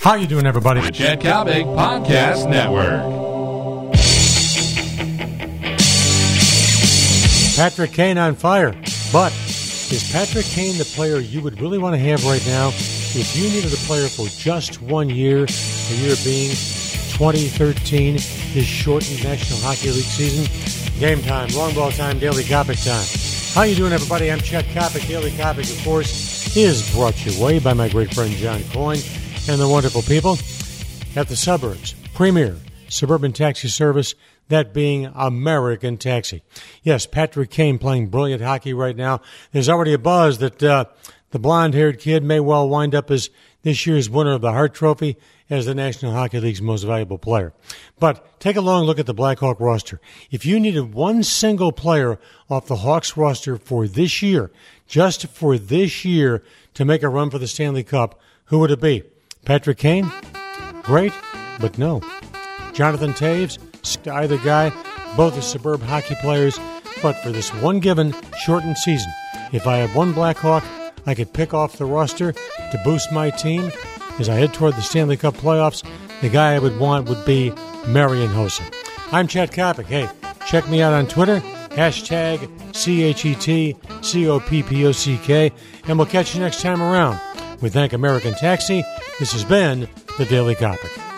How you doing, everybody? The Chet Coppock Podcast Network. Patrick Kane on fire. But is Patrick Kane the player you would really want to have right now if you needed a player for just one year, the year being 2013, his shortened National Hockey League season? Game time, long ball time, daily Coppock time. How you doing, everybody? I'm Chet Coppock. Daily Coppock, of course, is brought your way by my great friend John Coyne and the wonderful people at the suburbs. Premier suburban taxi service, that being American Taxi. Yes, Patrick Kane playing brilliant hockey right now. There's already a buzz that uh, the blonde haired kid may well wind up as this year's winner of the Hart Trophy as the National Hockey League's most valuable player. But take a long look at the Blackhawk roster. If you needed one single player off the Hawks roster for this year, just for this year to make a run for the Stanley Cup, who would it be? Patrick Kane? Great, but no. Jonathan Toews, either guy, both are suburb hockey players, but for this one given shortened season, if I had one Blackhawk I could pick off the roster to boost my team as I head toward the Stanley Cup playoffs, the guy I would want would be Marian Hossa. I'm Chet Coppock. Hey, check me out on Twitter, hashtag C-H-E-T-C-O-P-P-O-C-K, and we'll catch you next time around. We thank American Taxi. This has been the Daily Coppock.